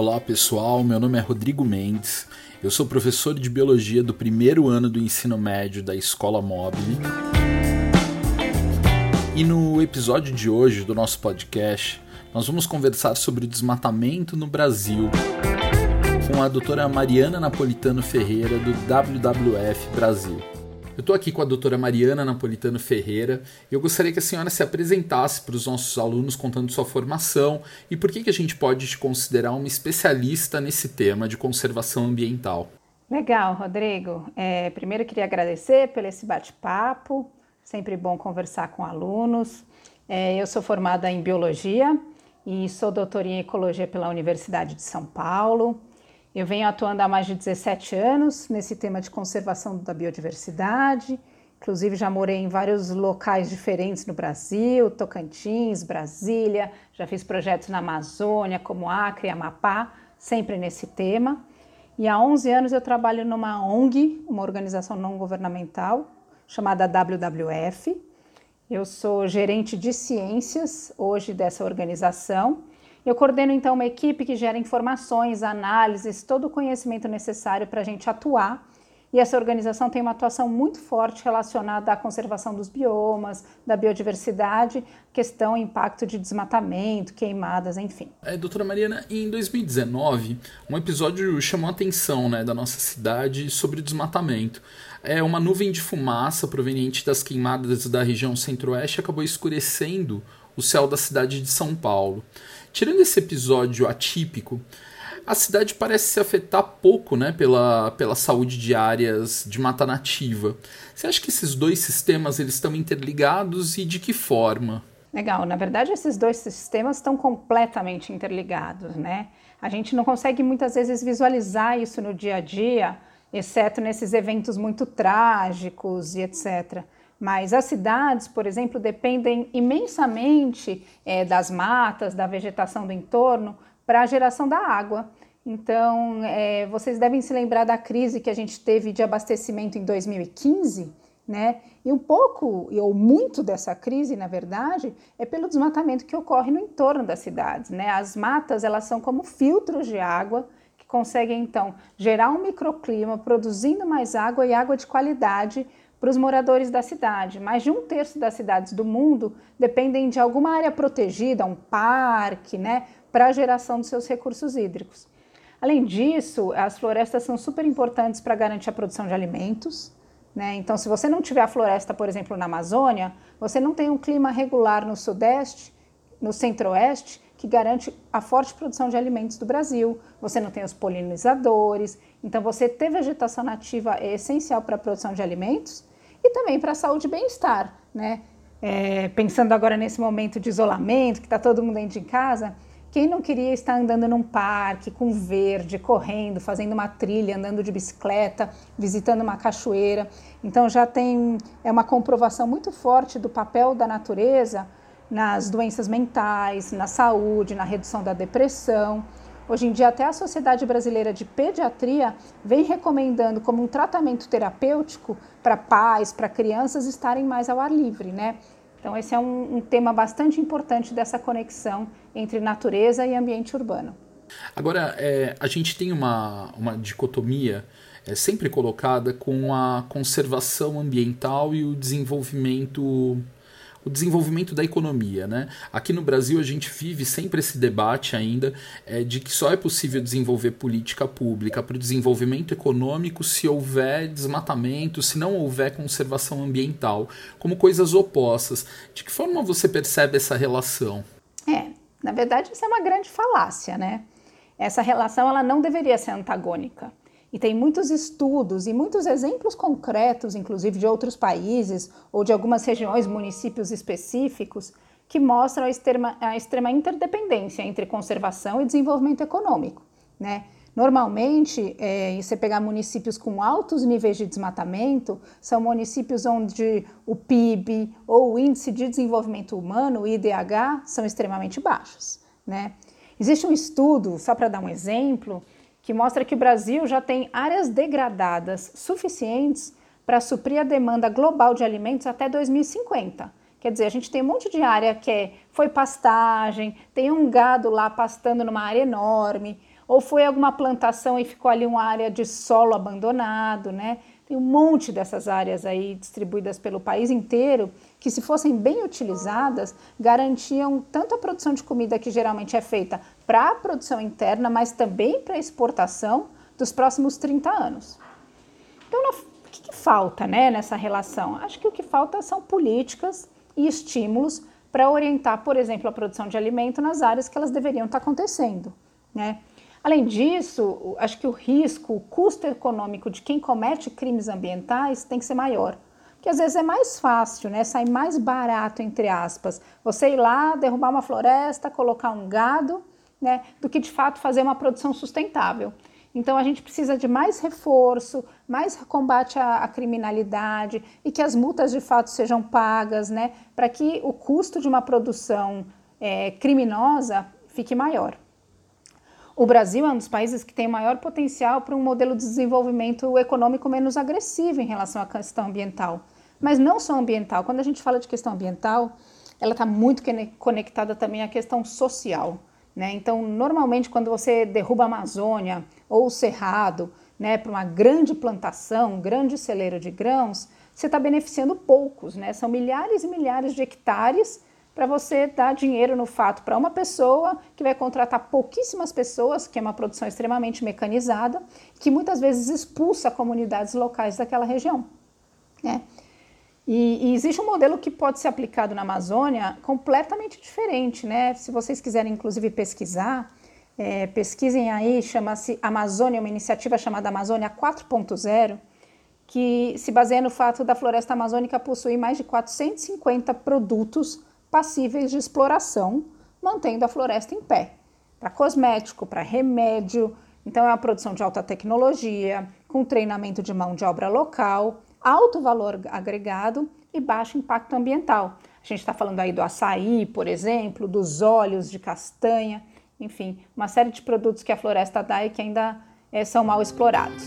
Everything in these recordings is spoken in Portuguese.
Olá pessoal, meu nome é Rodrigo Mendes, eu sou professor de biologia do primeiro ano do ensino médio da Escola Mobile. E no episódio de hoje do nosso podcast, nós vamos conversar sobre o desmatamento no Brasil com a doutora Mariana Napolitano Ferreira do WWF Brasil. Eu estou aqui com a doutora Mariana Napolitano Ferreira e eu gostaria que a senhora se apresentasse para os nossos alunos contando sua formação e por que, que a gente pode te considerar uma especialista nesse tema de conservação ambiental. Legal, Rodrigo. É, primeiro queria agradecer pelo esse bate-papo, sempre bom conversar com alunos. É, eu sou formada em Biologia e sou doutora em Ecologia pela Universidade de São Paulo. Eu venho atuando há mais de 17 anos nesse tema de conservação da biodiversidade. Inclusive, já morei em vários locais diferentes no Brasil, Tocantins, Brasília, já fiz projetos na Amazônia, como Acre, Amapá, sempre nesse tema. E há 11 anos eu trabalho numa ONG, uma organização não governamental, chamada WWF. Eu sou gerente de ciências hoje dessa organização eu coordeno então uma equipe que gera informações, análises, todo o conhecimento necessário para a gente atuar. E essa organização tem uma atuação muito forte relacionada à conservação dos biomas, da biodiversidade, questão impacto de desmatamento, queimadas, enfim. É, doutora Mariana, em 2019, um episódio chamou a atenção né, da nossa cidade sobre o desmatamento. É, uma nuvem de fumaça proveniente das queimadas da região centro-oeste acabou escurecendo o céu da cidade de São Paulo. Tirando esse episódio atípico, a cidade parece se afetar pouco né, pela, pela saúde de áreas de mata nativa. Você acha que esses dois sistemas eles estão interligados e de que forma? Legal, na verdade esses dois sistemas estão completamente interligados, né? A gente não consegue muitas vezes visualizar isso no dia a dia, exceto nesses eventos muito trágicos e etc. Mas as cidades, por exemplo, dependem imensamente é, das matas, da vegetação do entorno para a geração da água. Então, é, vocês devem se lembrar da crise que a gente teve de abastecimento em 2015, né? E um pouco, ou muito dessa crise, na verdade, é pelo desmatamento que ocorre no entorno das cidades, né? As matas, elas são como filtros de água que conseguem, então, gerar um microclima, produzindo mais água e água de qualidade para os moradores da cidade. Mais de um terço das cidades do mundo dependem de alguma área protegida, um parque, né, para a geração dos seus recursos hídricos. Além disso, as florestas são super importantes para garantir a produção de alimentos. Né? Então, se você não tiver a floresta, por exemplo, na Amazônia, você não tem um clima regular no Sudeste, no Centro-Oeste, que garante a forte produção de alimentos do Brasil. Você não tem os polinizadores. Então, você ter vegetação nativa é essencial para a produção de alimentos e também para a saúde e bem-estar, né? É, pensando agora nesse momento de isolamento, que está todo mundo dentro de casa, quem não queria estar andando num parque com verde, correndo, fazendo uma trilha, andando de bicicleta, visitando uma cachoeira? Então já tem é uma comprovação muito forte do papel da natureza nas doenças mentais, na saúde, na redução da depressão. Hoje em dia, até a Sociedade Brasileira de Pediatria vem recomendando como um tratamento terapêutico para pais, para crianças estarem mais ao ar livre, né? Então, esse é um, um tema bastante importante dessa conexão entre natureza e ambiente urbano. Agora, é, a gente tem uma, uma dicotomia é, sempre colocada com a conservação ambiental e o desenvolvimento o desenvolvimento da economia. Né? Aqui no Brasil a gente vive sempre esse debate ainda é, de que só é possível desenvolver política pública para o desenvolvimento econômico se houver desmatamento, se não houver conservação ambiental, como coisas opostas. De que forma você percebe essa relação? É, na verdade isso é uma grande falácia, né? Essa relação ela não deveria ser antagônica. E tem muitos estudos e muitos exemplos concretos, inclusive de outros países ou de algumas regiões, municípios específicos, que mostram a extrema, a extrema interdependência entre conservação e desenvolvimento econômico. Né? Normalmente, é, você pegar municípios com altos níveis de desmatamento, são municípios onde o PIB ou o Índice de Desenvolvimento Humano, o IDH, são extremamente baixos. Né? Existe um estudo, só para dar um exemplo, que mostra que o Brasil já tem áreas degradadas suficientes para suprir a demanda global de alimentos até 2050. Quer dizer, a gente tem um monte de área que é, foi pastagem, tem um gado lá pastando numa área enorme, ou foi alguma plantação e ficou ali uma área de solo abandonado, né? Tem um monte dessas áreas aí distribuídas pelo país inteiro que, se fossem bem utilizadas, garantiam tanto a produção de comida que geralmente é feita para a produção interna, mas também para a exportação dos próximos 30 anos. Então, o que, que falta né, nessa relação? Acho que o que falta são políticas e estímulos para orientar, por exemplo, a produção de alimento nas áreas que elas deveriam estar acontecendo. Né? Além disso, acho que o risco, o custo econômico de quem comete crimes ambientais tem que ser maior. Porque às vezes é mais fácil, né? Sai mais barato, entre aspas, você ir lá, derrubar uma floresta, colocar um gado, né? Do que de fato fazer uma produção sustentável. Então a gente precisa de mais reforço, mais combate à, à criminalidade e que as multas de fato sejam pagas, né? Para que o custo de uma produção é, criminosa fique maior. O Brasil é um dos países que tem maior potencial para um modelo de desenvolvimento econômico menos agressivo em relação à questão ambiental. Mas não só ambiental. Quando a gente fala de questão ambiental, ela está muito conectada também à questão social. Né? Então, normalmente, quando você derruba a Amazônia ou o Cerrado né, para uma grande plantação, um grande celeiro de grãos, você está beneficiando poucos. Né? São milhares e milhares de hectares para você dar dinheiro no fato para uma pessoa que vai contratar pouquíssimas pessoas, que é uma produção extremamente mecanizada, que muitas vezes expulsa comunidades locais daquela região. Né? E, e, existe um modelo que pode ser aplicado na Amazônia completamente diferente, né? Se vocês quiserem, inclusive, pesquisar, é, pesquisem aí, chama-se Amazônia, uma iniciativa chamada Amazônia 4.0, que se baseia no fato da floresta amazônica possuir mais de 450 produtos passíveis de exploração, mantendo a floresta em pé. Para cosmético, para remédio, então é uma produção de alta tecnologia, com treinamento de mão de obra local, alto valor agregado e baixo impacto ambiental. A gente está falando aí do açaí, por exemplo, dos óleos de castanha, enfim, uma série de produtos que a floresta dá e que ainda é, são mal explorados.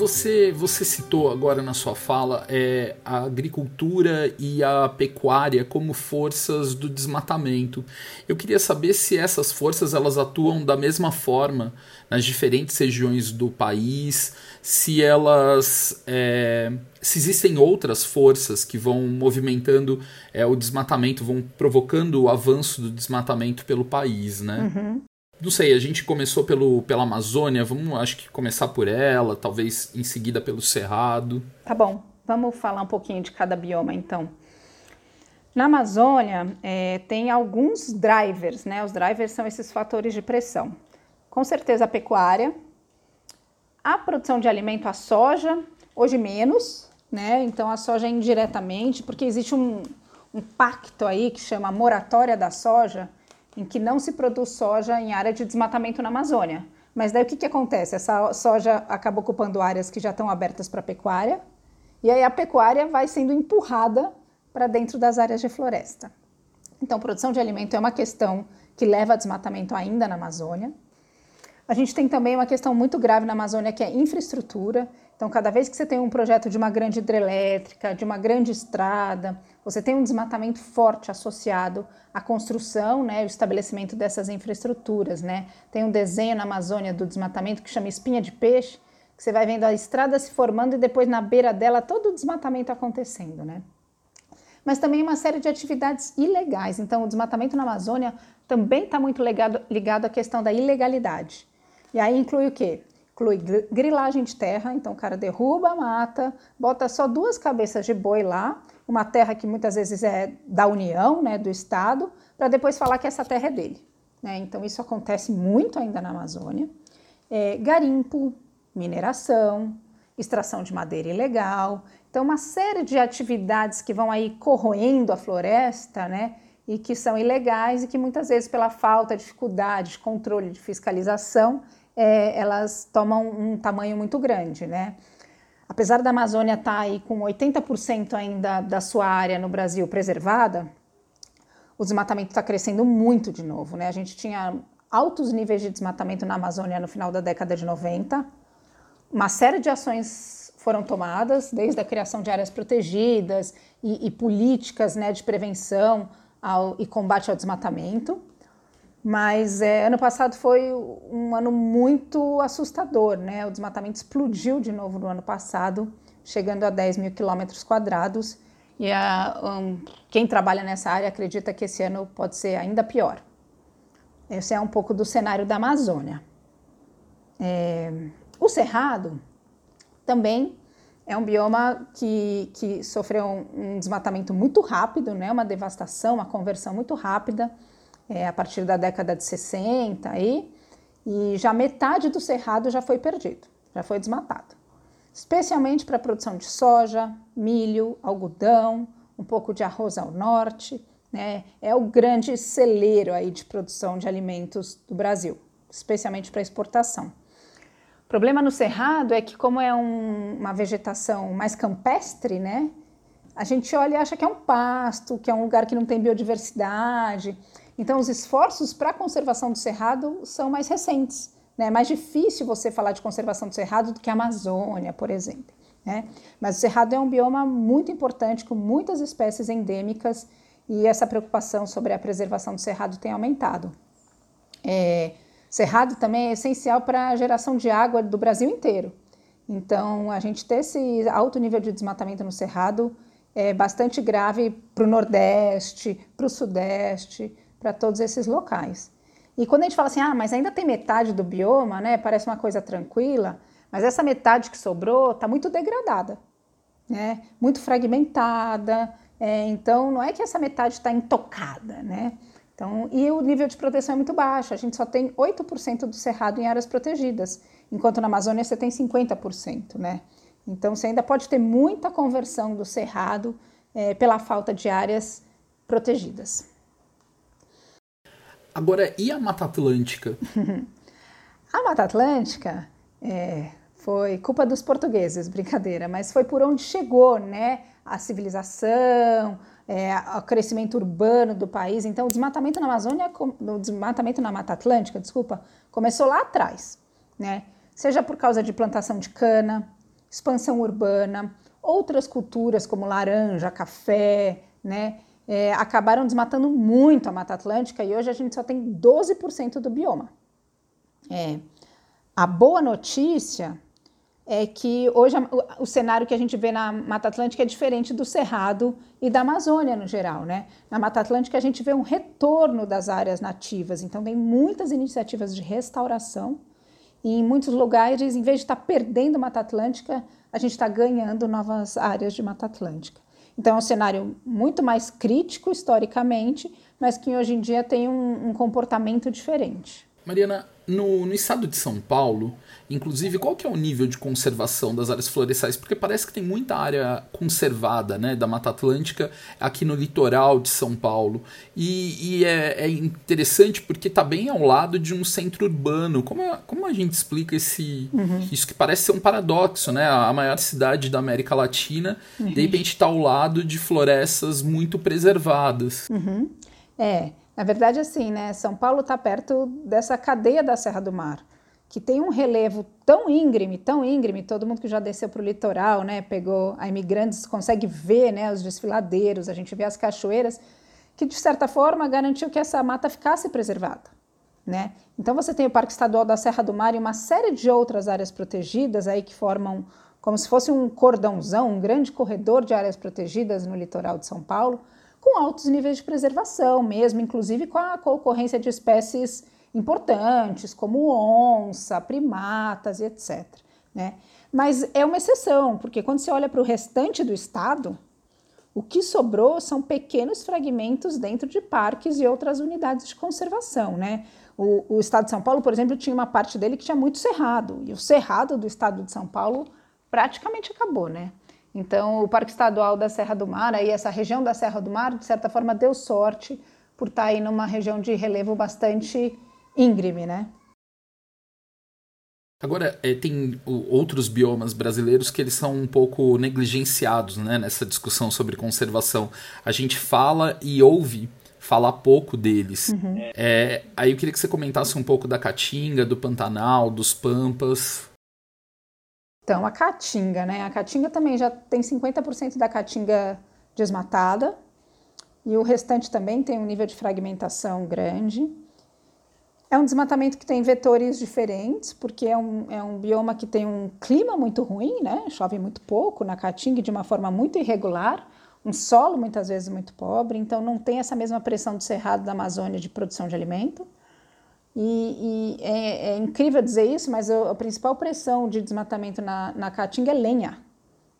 Você, você citou agora na sua fala é, a agricultura e a pecuária como forças do desmatamento. Eu queria saber se essas forças elas atuam da mesma forma nas diferentes regiões do país, se elas é, se existem outras forças que vão movimentando é, o desmatamento, vão provocando o avanço do desmatamento pelo país, né? Uhum não sei, a gente começou pelo, pela Amazônia, vamos acho que começar por ela, talvez em seguida pelo Cerrado. Tá bom, vamos falar um pouquinho de cada bioma então. Na Amazônia é, tem alguns drivers, né? Os drivers são esses fatores de pressão. Com certeza a pecuária, a produção de alimento, a soja, hoje menos, né? Então a soja indiretamente, porque existe um, um pacto aí que chama moratória da soja, em que não se produz soja em área de desmatamento na Amazônia. Mas daí o que, que acontece? Essa soja acaba ocupando áreas que já estão abertas para pecuária, e aí a pecuária vai sendo empurrada para dentro das áreas de floresta. Então, produção de alimento é uma questão que leva a desmatamento ainda na Amazônia. A gente tem também uma questão muito grave na Amazônia que é infraestrutura. Então, cada vez que você tem um projeto de uma grande hidrelétrica, de uma grande estrada, você tem um desmatamento forte associado à construção, né, o estabelecimento dessas infraestruturas, né? Tem um desenho na Amazônia do desmatamento que chama espinha de peixe, que você vai vendo a estrada se formando e depois na beira dela todo o desmatamento acontecendo, né? Mas também uma série de atividades ilegais. Então, o desmatamento na Amazônia também está muito ligado, ligado à questão da ilegalidade. E aí inclui o quê? inclui grilagem de terra, então o cara derruba a mata, bota só duas cabeças de boi lá, uma terra que muitas vezes é da União, né, do Estado, para depois falar que essa terra é dele. Né? Então isso acontece muito ainda na Amazônia. É, garimpo, mineração, extração de madeira ilegal. Então uma série de atividades que vão aí corroendo a floresta, né? E que são ilegais e que muitas vezes pela falta, dificuldade de controle, de fiscalização, é, elas tomam um tamanho muito grande, né? Apesar da Amazônia estar tá aí com 80% ainda da sua área no Brasil preservada, o desmatamento está crescendo muito de novo, né? A gente tinha altos níveis de desmatamento na Amazônia no final da década de 90, uma série de ações foram tomadas, desde a criação de áreas protegidas e, e políticas né, de prevenção ao, e combate ao desmatamento. Mas é, ano passado foi um ano muito assustador, né? O desmatamento explodiu de novo no ano passado, chegando a 10 mil quilômetros quadrados. E a, um, quem trabalha nessa área acredita que esse ano pode ser ainda pior. Esse é um pouco do cenário da Amazônia. É, o Cerrado também é um bioma que, que sofreu um, um desmatamento muito rápido, né? uma devastação, uma conversão muito rápida é, a partir da década de 60 aí, e já metade do cerrado já foi perdido, já foi desmatado. Especialmente para a produção de soja, milho, algodão, um pouco de arroz ao norte, né? É o grande celeiro aí de produção de alimentos do Brasil, especialmente para exportação. O problema no cerrado é que como é um, uma vegetação mais campestre, né? A gente olha e acha que é um pasto, que é um lugar que não tem biodiversidade. Então, os esforços para a conservação do cerrado são mais recentes. Né? É mais difícil você falar de conservação do cerrado do que a Amazônia, por exemplo. Né? Mas o cerrado é um bioma muito importante, com muitas espécies endêmicas, e essa preocupação sobre a preservação do cerrado tem aumentado. É, cerrado também é essencial para a geração de água do Brasil inteiro. Então, a gente ter esse alto nível de desmatamento no cerrado é bastante grave para o Nordeste, para o Sudeste, para todos esses locais. E quando a gente fala assim, ah, mas ainda tem metade do bioma, né? Parece uma coisa tranquila, mas essa metade que sobrou está muito degradada, né? Muito fragmentada. É, então, não é que essa metade está intocada, né? Então, e o nível de proteção é muito baixo. A gente só tem 8% do cerrado em áreas protegidas, enquanto na Amazônia você tem 50%, né? Então, você ainda pode ter muita conversão do cerrado é, pela falta de áreas protegidas. Agora, e a Mata Atlântica? a Mata Atlântica é, foi culpa dos portugueses, brincadeira, mas foi por onde chegou, né? A civilização, é, o crescimento urbano do país. Então, o desmatamento na Amazônia, o desmatamento na Mata Atlântica, desculpa, começou lá atrás, né? Seja por causa de plantação de cana, expansão urbana, outras culturas como laranja, café, né? É, acabaram desmatando muito a Mata Atlântica e hoje a gente só tem 12% do bioma. É, a boa notícia é que hoje o, cenário que a gente vê na Mata Atlântica é diferente do Cerrado e da Amazônia no geral, né? Na Mata Atlântica a gente vê um retorno das áreas nativas, então tem muitas iniciativas de restauração e em muitos lugares, em vez de estar perdendo Mata Atlântica, a gente está ganhando novas áreas de Mata Atlântica. Então é um cenário muito mais crítico historicamente, mas que hoje em dia tem um, um comportamento diferente. Mariana, no, no, estado de São Paulo, inclusive, qual que é o nível de conservação das áreas florestais? Porque parece que tem muita área conservada né, da Mata Atlântica aqui no litoral de São Paulo. E, e é, é, interessante porque está bem ao lado de um centro urbano. Como, a, como a gente explica esse, uhum. isso que parece ser um paradoxo, né? A maior cidade da América Latina, uhum. de repente está ao lado de florestas muito preservadas. Uhum. É, na verdade, assim, né? São Paulo está perto dessa cadeia da Serra do Mar, que tem um relevo tão íngreme, tão íngreme. Todo mundo que já desceu para o litoral, né? Pegou a imigrantes, consegue ver, né? Os desfiladeiros, a gente vê as cachoeiras, que de certa forma garantiu que essa mata ficasse preservada, né? Então você tem o Parque Estadual da Serra do Mar e uma série de outras áreas protegidas aí que formam como se fosse um cordãozão, um grande corredor de áreas protegidas no litoral de São Paulo com altos níveis de preservação mesmo, inclusive com a, com a ocorrência de espécies importantes, como onça, primatas e etc. Né? Mas é uma exceção, porque quando você olha para o restante do estado, o que sobrou são pequenos fragmentos dentro de parques e outras unidades de conservação. Né? O, o estado de São Paulo, por exemplo, tinha uma parte dele que tinha muito cerrado, e o cerrado do estado de São Paulo praticamente acabou. Né? Então, o Parque Estadual da Serra do Mar, aí essa região da Serra do Mar, de certa forma, deu sorte por estar aí numa região de relevo bastante íngreme, né? Agora, é, tem outros biomas brasileiros que eles são um pouco negligenciados né, nessa discussão sobre conservação. A gente fala e ouve falar pouco deles. Uhum. É, aí eu queria que você comentasse um pouco da Caatinga, do Pantanal, dos Pampas. Então, a caatinga, né? A caatinga também já tem 50% da caatinga desmatada e o restante também tem um nível de fragmentação grande. É um desmatamento que tem vetores diferentes, porque é um, é um bioma que tem um clima muito ruim, né? Chove muito pouco na Caatinga de uma forma muito irregular, um solo muitas vezes muito pobre, então não tem essa mesma pressão do cerrado da Amazônia de produção de alimento. E, e é, é, incrível dizer isso, mas a, principal pressão de desmatamento na, na Caatinga é lenha.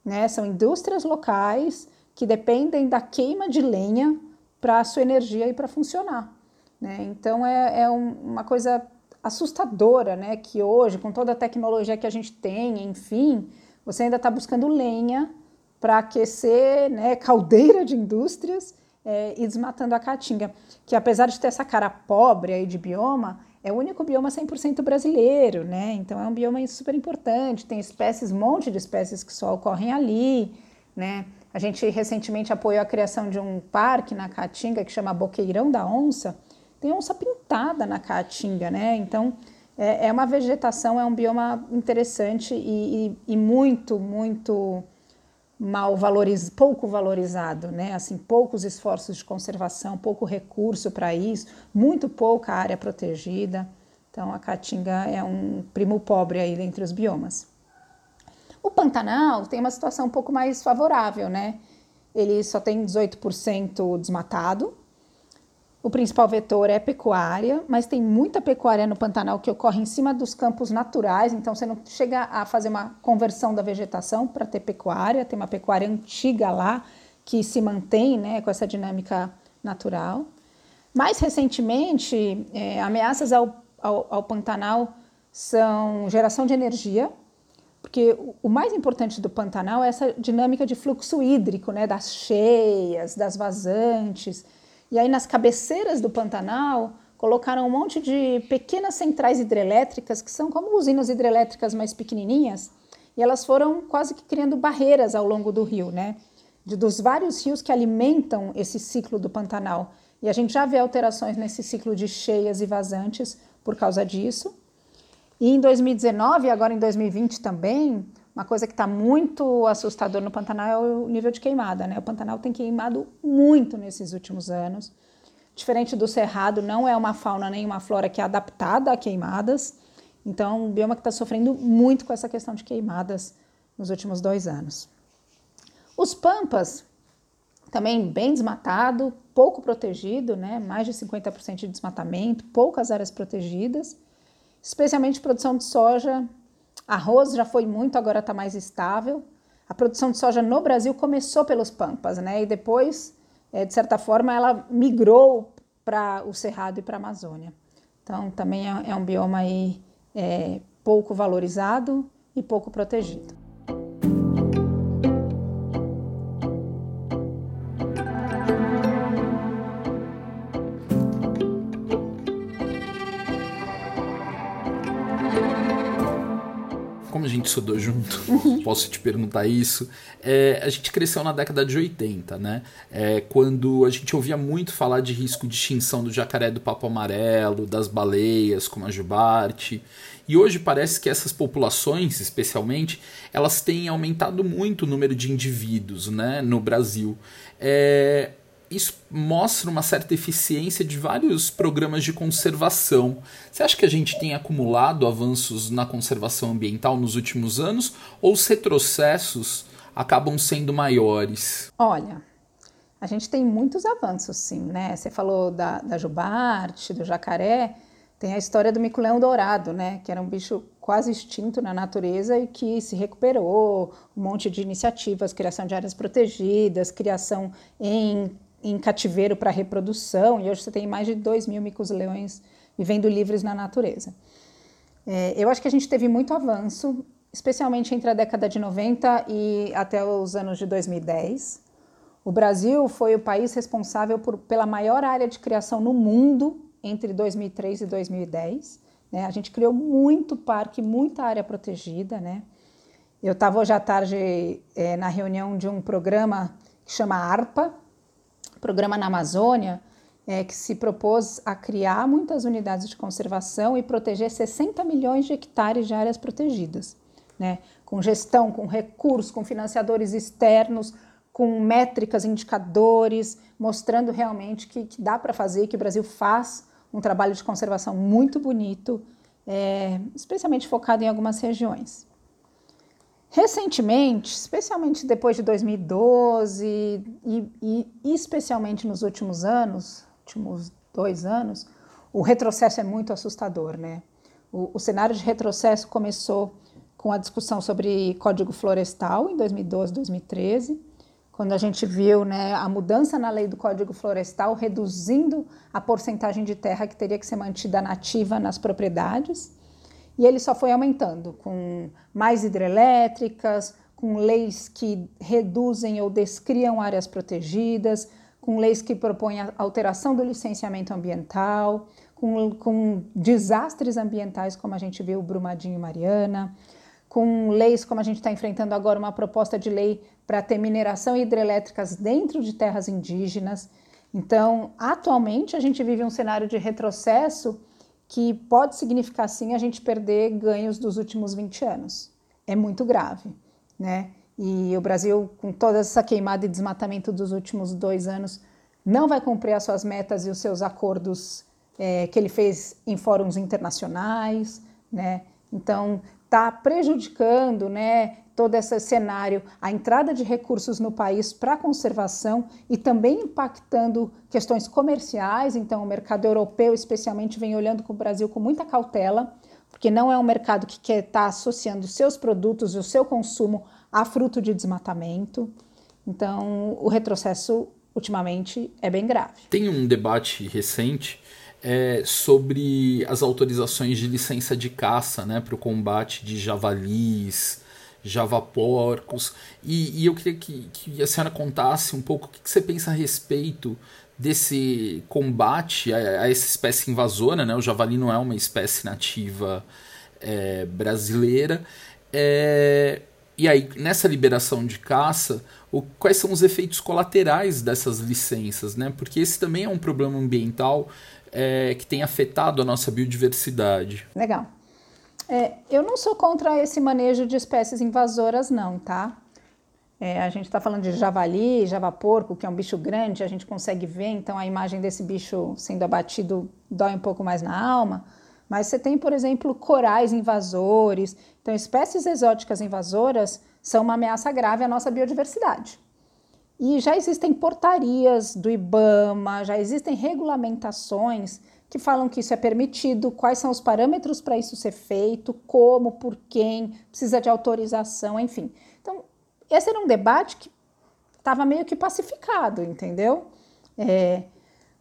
Né? São indústrias locais que dependem da queima de lenha para a sua energia e para funcionar. Né? Então é, é um, uma coisa assustadora, né? Que hoje, com toda a tecnologia que a gente tem, enfim, você ainda está buscando lenha para aquecer né, caldeira de indústrias é, e desmatando a caatinga, que apesar de ter essa cara pobre aí de bioma, é o único bioma 100% brasileiro, né? Então é um bioma super importante, tem espécies, um monte de espécies que só ocorrem ali, né? A gente recentemente apoiou a criação de um parque na Caatinga que chama Boqueirão da Onça. Tem onça pintada na Caatinga, né? Então é, é uma vegetação, é um bioma interessante e, e, e muito, muito mal valorizado, pouco valorizado, né? Assim, poucos esforços de conservação, pouco recurso para isso, muito pouca área protegida. Então a Caatinga é um primo pobre aí entre os biomas. O Pantanal tem uma situação um pouco mais favorável, né? Ele só tem 18% desmatado, o principal vetor é pecuária, mas tem muita pecuária no Pantanal que ocorre em cima dos campos naturais, então você não chega a fazer uma conversão da vegetação para ter pecuária, tem uma pecuária antiga lá que se mantém né, com essa dinâmica natural. Mais recentemente, é, ameaças ao, ao, ao Pantanal são geração de energia, porque o mais importante do Pantanal é essa dinâmica de fluxo hídrico, né, das cheias, das vazantes e aí nas cabeceiras do Pantanal colocaram um monte de pequenas centrais hidrelétricas que são como usinas hidrelétricas mais pequenininhas e elas foram quase que criando barreiras ao longo do rio, né? De, dos vários rios que alimentam esse ciclo do Pantanal. E a gente já vê alterações nesse ciclo de cheias e vazantes por causa disso. E em 2019, agora em 2020 também, uma coisa que está muito assustador no Pantanal é o nível de queimada, né? O Pantanal tem queimado muito nesses últimos anos. Diferente do Cerrado, não é uma fauna nem uma flora que é adaptada a queimadas. Então, um bioma que está sofrendo muito com essa questão de queimadas nos últimos dois anos. Os Pampas, também bem desmatado, pouco protegido, né? mais de 50% de desmatamento, poucas áreas protegidas, especialmente produção de soja Arroz já foi muito, agora está mais estável. A produção de soja no Brasil começou pelos pampas, né? E depois, é, de certa forma, ela migrou para o Cerrado e para a Amazônia. Então, também é, é um bioma aí, é, pouco valorizado e pouco protegido. Estudou junto, posso te perguntar isso. É, a gente cresceu na década de 80, né? É, quando a gente ouvia muito falar de risco de extinção do jacaré do papo amarelo, das baleias, como a jubarte. E hoje parece que essas populações, especialmente, elas têm aumentado muito o número de indivíduos né, no Brasil. É, isso mostra uma certa eficiência de vários programas de conservação. Você acha que a gente tem acumulado avanços na conservação ambiental nos últimos anos ou os retrocessos acabam sendo maiores? Olha, a gente tem muitos avanços, sim, né? Você falou da, da jubarte, do jacaré, tem a história do mico-leão dourado, né? Que era um bicho quase extinto na natureza e que se recuperou, um monte de iniciativas, criação de áreas protegidas, criação em em cativeiro para reprodução, e hoje você tem mais de 2 mil micos-leões vivendo livres na natureza. É, eu acho que a gente teve muito avanço, especialmente entre a década de 90 e até os anos de 2010. O Brasil foi o país responsável por, pela maior área de criação no mundo entre 2003 e 2010. Né? A gente criou muito parque, muita área protegida. Né? Eu estava hoje à tarde é, na reunião de um programa que chama ARPA, programa na Amazônia, é, que se propôs a criar muitas unidades de conservação e proteger 60 milhões de hectares de áreas protegidas. né? com gestão, com recursos, com financiadores externos, com métricas, indicadores, mostrando realmente que, que dá para fazer, que o Brasil faz um trabalho de conservação muito bonito, é, especialmente focado em algumas regiões. Recentemente, especialmente depois de 2012 e, e, especialmente nos últimos anos, últimos dois anos, o retrocesso é muito assustador, né? O, o cenário de retrocesso começou com a discussão sobre Código Florestal em 2012, 2013, quando a gente viu né, a mudança na lei do Código Florestal reduzindo a porcentagem de terra que teria que ser mantida nativa nas propriedades. E ele só foi aumentando, com mais hidrelétricas, com leis que reduzem ou descriam áreas protegidas, com leis que propõem a alteração do licenciamento ambiental, com, com desastres ambientais, como a gente viu Brumadinho e Mariana, com leis como a gente está enfrentando agora, uma proposta de lei para ter mineração hidrelétricas dentro de terras indígenas. Então, atualmente, a gente vive um cenário de retrocesso que pode significar, sim, a gente perder ganhos dos últimos 20 anos. É muito grave, né? E o Brasil, com toda essa queimada e desmatamento dos últimos dois anos, não vai cumprir as suas metas e os seus acordos é, que ele fez em fóruns internacionais, né? Então, está prejudicando né, todo esse cenário, a entrada de recursos no país para conservação e também impactando questões comerciais. Então, o mercado europeu, especialmente, vem olhando com o Brasil com muita cautela, porque não é um mercado que quer estar tá associando seus produtos e o seu consumo a fruto de desmatamento. Então, o retrocesso, ultimamente, é bem grave. Tem um debate recente é, sobre as autorizações de licença de caça né, para o combate de javalis, javaporcos. E, e eu queria que, que, a senhora contasse um pouco o que, que você pensa a respeito desse combate a, a, essa espécie invasora. Né? O javali não é uma espécie nativa é, brasileira. É, e aí, nessa liberação de caça, o, quais são os efeitos colaterais dessas licenças? Né? Porque esse também é um problema ambiental é, que tem afetado a nossa biodiversidade. Legal. É, eu não sou contra esse manejo de espécies invasoras, não, tá? É, a gente está falando de javali, javaporco, que é um bicho grande, a gente consegue ver, então a imagem desse bicho sendo abatido dói um pouco mais na alma. Mas você tem, por exemplo, corais invasores. Então, espécies exóticas invasoras são uma ameaça grave à nossa biodiversidade. E já existem portarias do IBAMA, já existem regulamentações que falam que isso é permitido, quais são os parâmetros para isso ser feito, como, por quem, precisa de autorização, enfim. Então, esse era um debate que estava meio que pacificado, entendeu? É,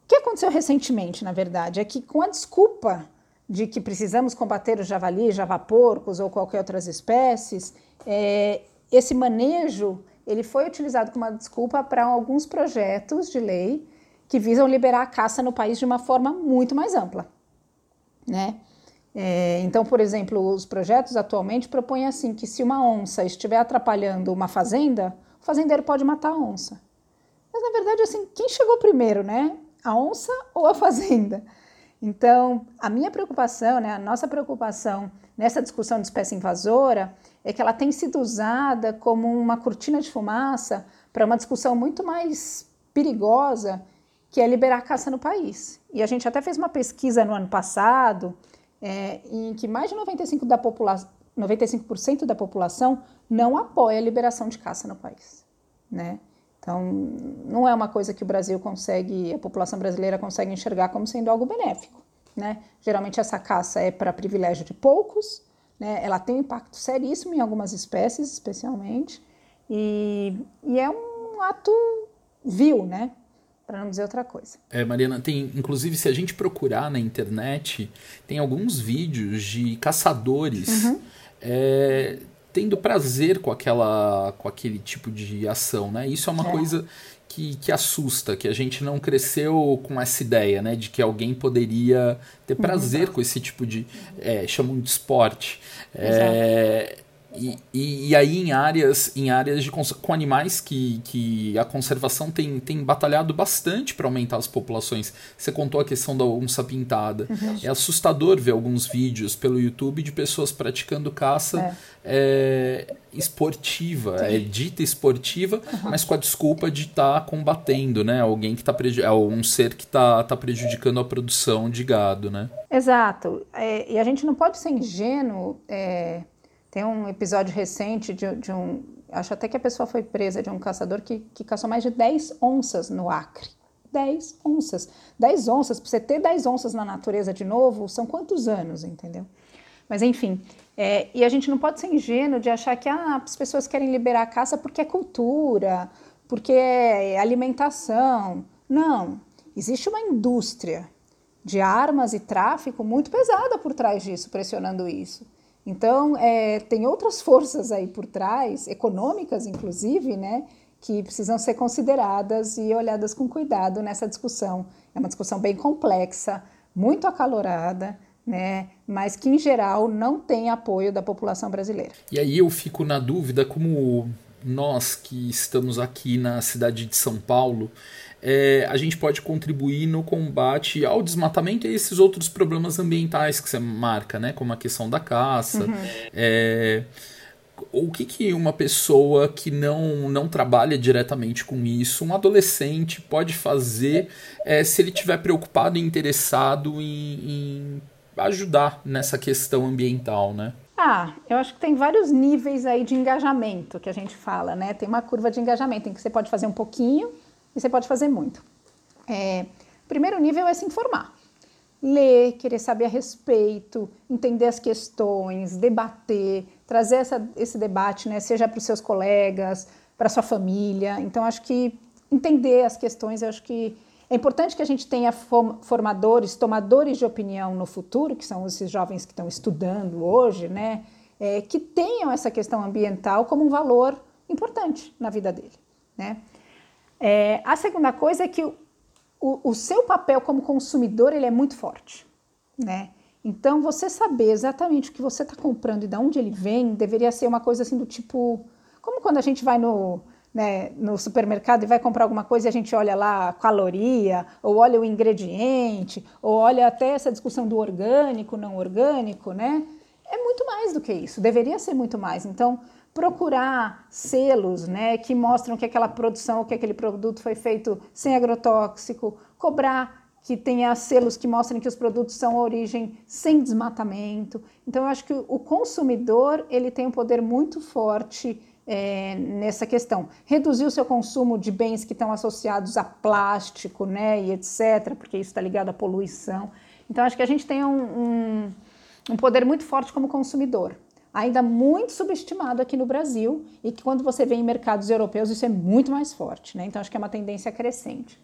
o que aconteceu recentemente, na verdade, é que com a desculpa de que precisamos combater os javali, javaporcos ou qualquer outras espécies, é, esse manejo ele foi utilizado como uma desculpa para alguns projetos de lei que visam liberar a caça no país de uma forma muito mais ampla, né? É, então, por exemplo, os projetos atualmente propõem assim que se uma onça estiver atrapalhando uma fazenda, o fazendeiro pode matar a onça. Mas na verdade, assim, quem chegou primeiro, né? A onça ou a fazenda? Então, a minha preocupação, né, a nossa preocupação nessa discussão de espécie invasora é que ela tem sido usada como uma cortina de fumaça para uma discussão muito mais perigosa, que é liberar a caça no país. E a gente até fez uma pesquisa no ano passado, é, em que mais de 95%, da, popula 95 da população não apoia a liberação de caça no país. Né? Então, não é uma coisa que o Brasil consegue, a população brasileira consegue enxergar como sendo algo benéfico. Né? Geralmente essa caça é para privilégio de poucos, né? Ela tem um impacto seríssimo em algumas espécies, especialmente, e, e é um ato vil, né? Para não dizer outra coisa. É, Mariana, tem, inclusive, se a gente procurar na internet, tem alguns vídeos de caçadores uhum. é, tendo prazer com aquela com aquele tipo de ação, né? Isso é uma é. coisa que, que assusta, que a gente não cresceu com essa ideia, né, de que alguém poderia ter prazer uhum. com esse tipo de, é, chamam de esporte. É, E, e, e, aí em áreas, em áreas de com animais que, que a conservação tem, tem batalhado bastante para aumentar as populações. Você contou a questão da onça pintada. Uhum. É assustador ver alguns vídeos pelo YouTube de pessoas praticando caça é. É, esportiva, Sim. é dita esportiva, uhum. mas com a desculpa de estar tá combatendo, né? Alguém que está é um ser que está tá prejudicando a produção de gado, né? Exato. É, e a gente não pode ser ingênuo é, tem um episódio recente de, de, um. Acho até que a pessoa foi presa de um caçador que, que caçou mais de 10 onças no Acre. 10 onças. 10 onças, para você ter 10 onças na natureza de novo, são quantos anos, entendeu? Mas enfim, é, e a gente não pode ser ingênuo de achar que ah, as pessoas querem liberar a caça porque é cultura, porque é alimentação. Não. Existe uma indústria de armas e tráfico muito pesada por trás disso, pressionando isso. Então, é, tem outras forças aí por trás, econômicas inclusive, né, que precisam ser consideradas e olhadas com cuidado nessa discussão. É uma discussão bem complexa, muito acalorada, né, mas que em geral não tem apoio da população brasileira. E aí eu fico na dúvida como nós que estamos aqui na cidade de São Paulo, é, a gente pode contribuir no combate ao desmatamento e esses outros problemas ambientais que você marca, né? Como a questão da caça. Uhum. É, o que, que uma pessoa que não, não trabalha diretamente com isso, um adolescente, pode fazer é, se ele estiver preocupado e interessado em, em ajudar nessa questão ambiental, né? Ah, eu acho que tem vários níveis aí de engajamento que a gente fala, né? Tem uma curva de engajamento em que você pode fazer um pouquinho e você pode fazer muito. É, primeiro nível é se informar. Ler, querer saber a respeito, entender as questões, debater, trazer essa, esse debate, né, seja para os seus colegas, para sua família. Então, acho que entender as questões, acho que é importante que a gente tenha formadores, tomadores de opinião no futuro, que são esses jovens que estão estudando hoje, né, é, que tenham essa questão ambiental como um valor importante na vida dele, né? É, a segunda coisa é que o, o, seu papel como consumidor ele é muito forte, né? Então você saber exatamente o que você está comprando e de onde ele vem deveria ser uma coisa assim do tipo, como quando a gente vai no, né, no supermercado e vai comprar alguma coisa e a gente olha lá a caloria, ou olha o ingrediente, ou olha até essa discussão do orgânico, não orgânico, né? É muito mais do que isso, deveria ser muito mais. Então, procurar selos né, que mostram que aquela produção, que aquele produto foi feito sem agrotóxico, cobrar que tenha selos que mostrem que os produtos são origem sem desmatamento. Então, eu acho que o consumidor ele tem um poder muito forte é, nessa questão. Reduzir o seu consumo de bens que estão associados a plástico, né, e etc., porque isso está ligado à poluição. Então, acho que a gente tem um, um, um poder muito forte como consumidor ainda muito subestimado aqui no Brasil e que quando você vê em mercados europeus isso é muito mais forte, né? Então acho que é uma tendência crescente.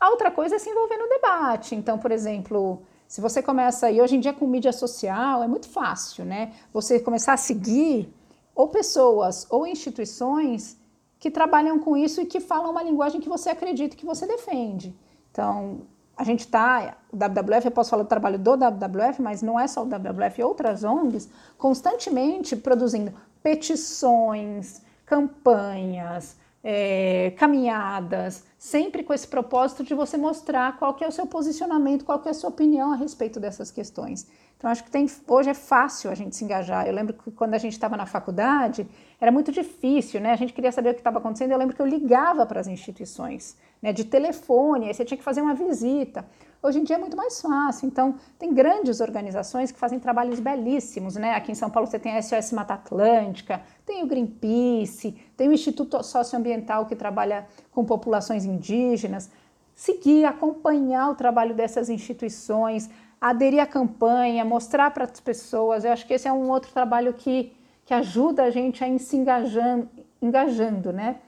A outra coisa é se envolver no debate. Então, por exemplo, se você começa, e hoje em dia com mídia social é muito fácil, né? Você começar a seguir ou pessoas ou instituições que trabalham com isso e que falam uma linguagem que você acredita que você defende. Então, a gente está, o WWF, eu posso falar do trabalho do WWF, mas não é só o WWF, outras ONGs, constantemente produzindo petições, campanhas, é, caminhadas, sempre com esse propósito de você mostrar qual que é o seu posicionamento, qual que é a sua opinião a respeito dessas questões. Então, acho que tem, hoje é fácil a gente se engajar. Eu lembro que quando a gente estava na faculdade, era muito difícil, né? A gente queria saber o que estava acontecendo. Eu lembro que eu ligava para as instituições né, de telefone, aí você tinha que fazer uma visita. Hoje em dia é muito mais fácil. Então, tem grandes organizações que fazem trabalhos belíssimos, né? Aqui em São Paulo você tem a SOS Mata Atlântica, tem o Greenpeace, tem o Instituto Socioambiental que trabalha com populações indígenas. Seguir, acompanhar o trabalho dessas instituições, aderir à campanha, mostrar para as pessoas. Eu acho que esse é um outro trabalho que, que ajuda a gente a ir se engajando, engajando né?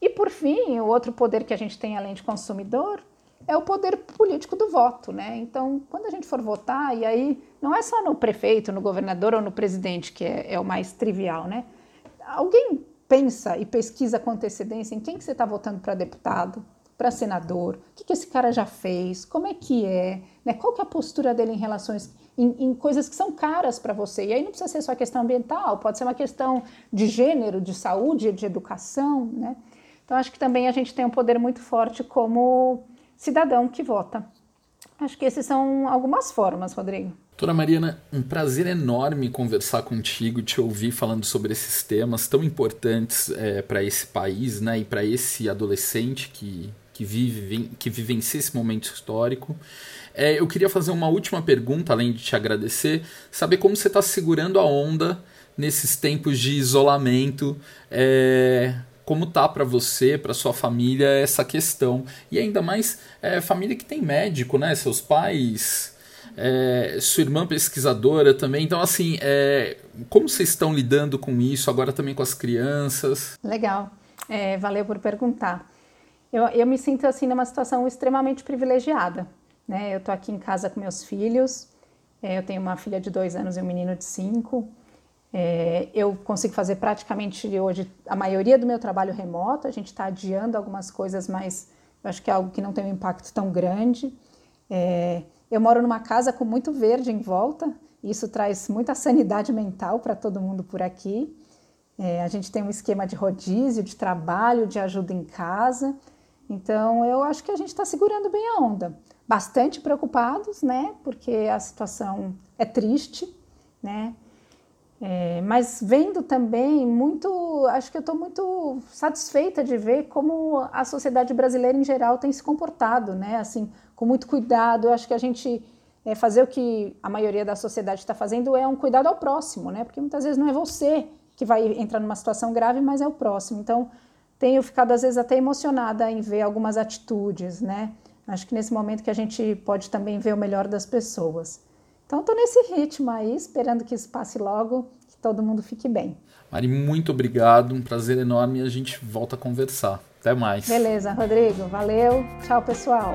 E por fim, o outro poder que a gente tem além de consumidor é o poder político do voto, né? Então, quando a gente for votar, e aí não é só no prefeito, no governador ou no presidente que é, é o mais trivial, né? Alguém pensa e pesquisa com antecedência em quem que você está votando para deputado, para senador, o que, que, esse cara já fez, como é que é, né? qual que é a postura dele em relação em, em coisas que são caras para você. E aí não precisa ser só questão ambiental, pode ser uma questão de gênero, de saúde, de educação, né? Então acho que também a gente tem um poder muito forte como cidadão que vota. Acho que esses são algumas formas, Rodrigo. Doutora Mariana, um prazer enorme conversar contigo, te ouvir falando sobre esses temas tão importantes é, para esse país né, e para esse adolescente que, que, vive, que vivencia esse momento histórico. É, eu queria fazer uma última pergunta, além de te agradecer, saber como você está segurando a onda nesses tempos de isolamento. É, como tá para você, para sua família essa questão e ainda mais é, família que tem médico, né? Seus pais, é, sua irmã pesquisadora também. Então assim, é, como vocês estão lidando com isso agora também com as crianças? Legal, é, valeu por perguntar. Eu, eu me sinto assim numa situação extremamente privilegiada, né? Eu tô aqui em casa com meus filhos. É, eu tenho uma filha de dois anos e um menino de cinco. É, eu consigo fazer praticamente hoje a maioria do meu trabalho remoto. A gente está adiando algumas coisas, mas eu acho que é algo que não tem um impacto tão grande. É, eu moro numa casa com muito verde em volta, isso traz muita sanidade mental para todo mundo por aqui. É, a gente tem um esquema de rodízio, de trabalho, de ajuda em casa. Então, eu acho que a gente está segurando bem a onda. Bastante preocupados, né? Porque a situação é triste, né? É, mas vendo também muito, acho que eu estou muito satisfeita de ver como a sociedade brasileira em geral tem se comportado, né? Assim, com muito cuidado. Eu acho que a gente é, fazer o que a maioria da sociedade está fazendo é um cuidado ao próximo, né? Porque muitas vezes não é você que vai entrar numa situação grave, mas é o próximo. Então, tenho ficado às vezes até emocionada em ver algumas atitudes, né? Acho que nesse momento que a gente pode também ver o melhor das pessoas. Então, estou nesse ritmo aí, esperando que isso passe logo, que todo mundo fique bem. Mari, muito obrigado, um prazer enorme e a gente volta a conversar. Até mais. Beleza, Rodrigo, valeu. Tchau, pessoal.